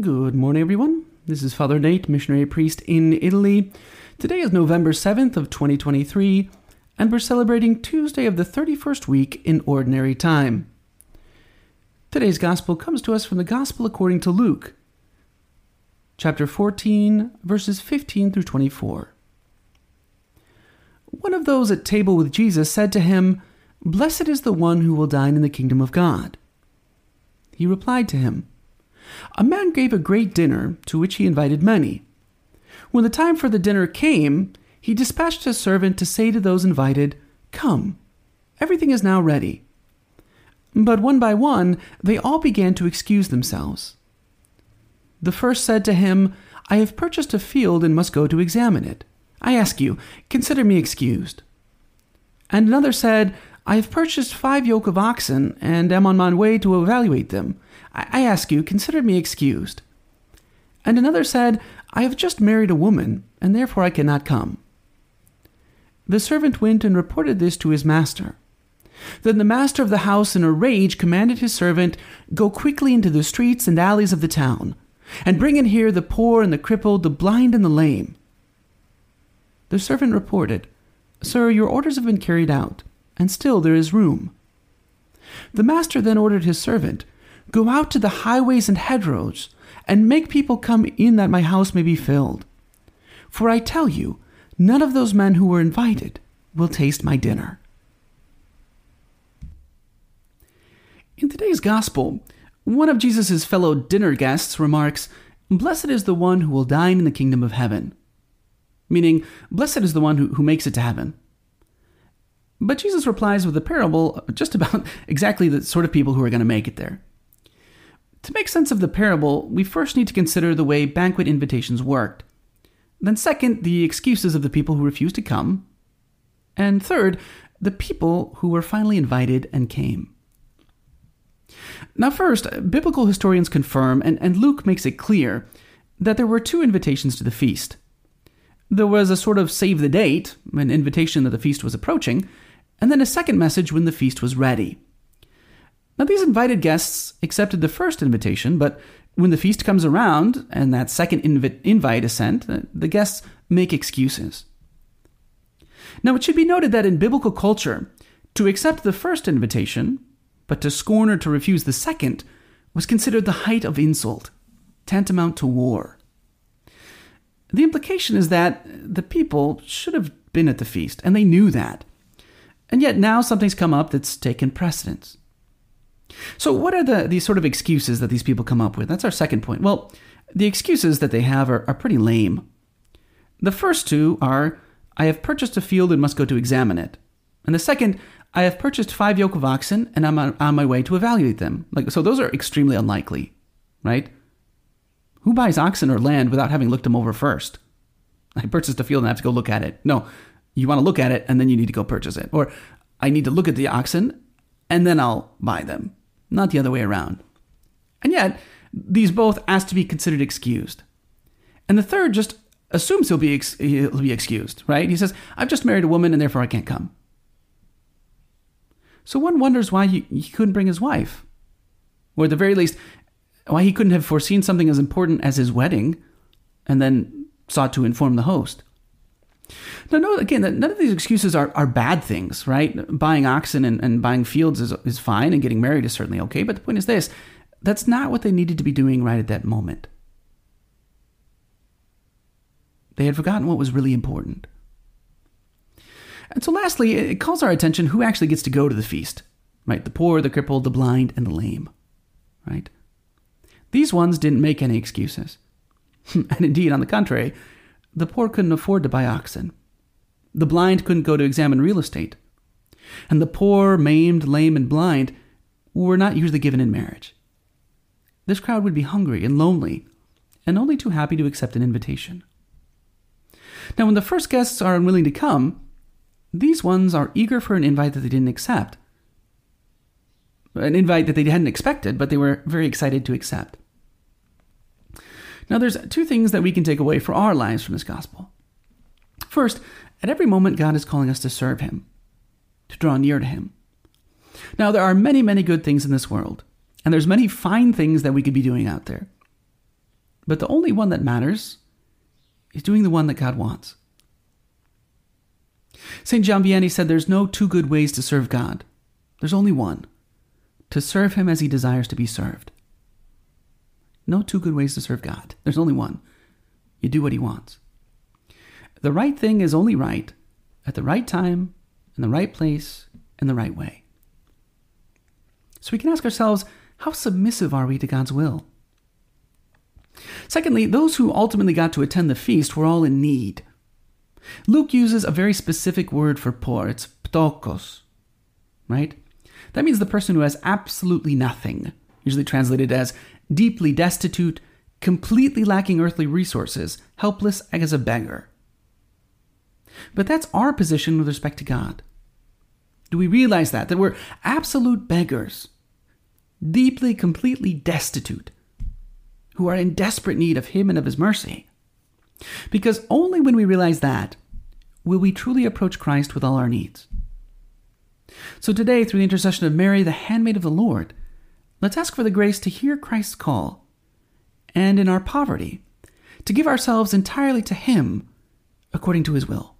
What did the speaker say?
Good morning, everyone. This is Father Nate, missionary priest in Italy. Today is November 7th of 2023, and we're celebrating Tuesday of the 31st week in Ordinary Time. Today's Gospel comes to us from the Gospel according to Luke, chapter 14, verses 15 through 24. One of those at table with Jesus said to him, Blessed is the one who will dine in the kingdom of God. He replied to him, A man gave a great dinner to which he invited many. When the time for the dinner came, he dispatched his servant to say to those invited, Come, everything is now ready. But one by one, they all began to excuse themselves. The first said to him, I have purchased a field and must go to examine it. I ask you, consider me excused. And another said, I have purchased five yoke of oxen and am on my way to evaluate them. I ask you, consider me excused. And another said, I have just married a woman, and therefore I cannot come. The servant went and reported this to his master. Then the master of the house, in a rage, commanded his servant, Go quickly into the streets and alleys of the town, and bring in here the poor and the crippled, the blind and the lame. The servant reported, Sir, your orders have been carried out and still there is room. The master then ordered his servant, Go out to the highways and hedgerows, and make people come in that my house may be filled. For I tell you, none of those men who were invited will taste my dinner. In today's gospel, one of Jesus' fellow dinner guests remarks, Blessed is the one who will dine in the kingdom of heaven. Meaning, blessed is the one who, who makes it to heaven. But Jesus replies with a parable just about exactly the sort of people who are going to make it there. To make sense of the parable, we first need to consider the way banquet invitations worked. Then, second, the excuses of the people who refused to come. And third, the people who were finally invited and came. Now, first, biblical historians confirm, and, and Luke makes it clear, that there were two invitations to the feast. There was a sort of save the date, an invitation that the feast was approaching, and then a second message when the feast was ready. Now, these invited guests accepted the first invitation, but when the feast comes around and that second invi- invite is sent, the guests make excuses. Now, it should be noted that in biblical culture, to accept the first invitation, but to scorn or to refuse the second, was considered the height of insult, tantamount to war. The implication is that the people should have been at the feast, and they knew that. And yet now something's come up that's taken precedence. So, what are the these sort of excuses that these people come up with? That's our second point. Well, the excuses that they have are, are pretty lame. The first two are I have purchased a field and must go to examine it. And the second, I have purchased five yoke of oxen and I'm on, on my way to evaluate them. Like so those are extremely unlikely, right? Who buys oxen or land without having looked them over first? I purchased a field and I have to go look at it. No, you want to look at it and then you need to go purchase it. Or I need to look at the oxen and then I'll buy them, not the other way around. And yet, these both ask to be considered excused. And the third just assumes he'll be, ex- he'll be excused, right? He says, I've just married a woman and therefore I can't come. So one wonders why he, he couldn't bring his wife. Or at the very least, why he couldn't have foreseen something as important as his wedding and then sought to inform the host. Now, no, again, none of these excuses are, are bad things, right? Buying oxen and, and buying fields is, is fine, and getting married is certainly okay. But the point is this that's not what they needed to be doing right at that moment. They had forgotten what was really important. And so, lastly, it calls our attention who actually gets to go to the feast, right? The poor, the crippled, the blind, and the lame, right? These ones didn't make any excuses. and indeed, on the contrary, the poor couldn't afford to buy oxen. The blind couldn't go to examine real estate. And the poor, maimed, lame, and blind were not usually given in marriage. This crowd would be hungry and lonely, and only too happy to accept an invitation. Now, when the first guests are unwilling to come, these ones are eager for an invite that they didn't accept. An invite that they hadn't expected, but they were very excited to accept. Now, there's two things that we can take away for our lives from this gospel. First, at every moment, God is calling us to serve Him, to draw near to Him. Now, there are many, many good things in this world, and there's many fine things that we could be doing out there. But the only one that matters is doing the one that God wants. St. John Vianney said there's no two good ways to serve God. There's only one to serve Him as He desires to be served. No two good ways to serve God. There's only one. You do what He wants. The right thing is only right at the right time, in the right place, in the right way. So we can ask ourselves how submissive are we to God's will? Secondly, those who ultimately got to attend the feast were all in need. Luke uses a very specific word for poor. It's ptokos, right? That means the person who has absolutely nothing, usually translated as deeply destitute, completely lacking earthly resources, helpless as a beggar. But that's our position with respect to God. Do we realize that? That we're absolute beggars, deeply, completely destitute, who are in desperate need of Him and of His mercy. Because only when we realize that will we truly approach Christ with all our needs. So today, through the intercession of Mary, the handmaid of the Lord, let's ask for the grace to hear Christ's call, and in our poverty, to give ourselves entirely to Him according to His will.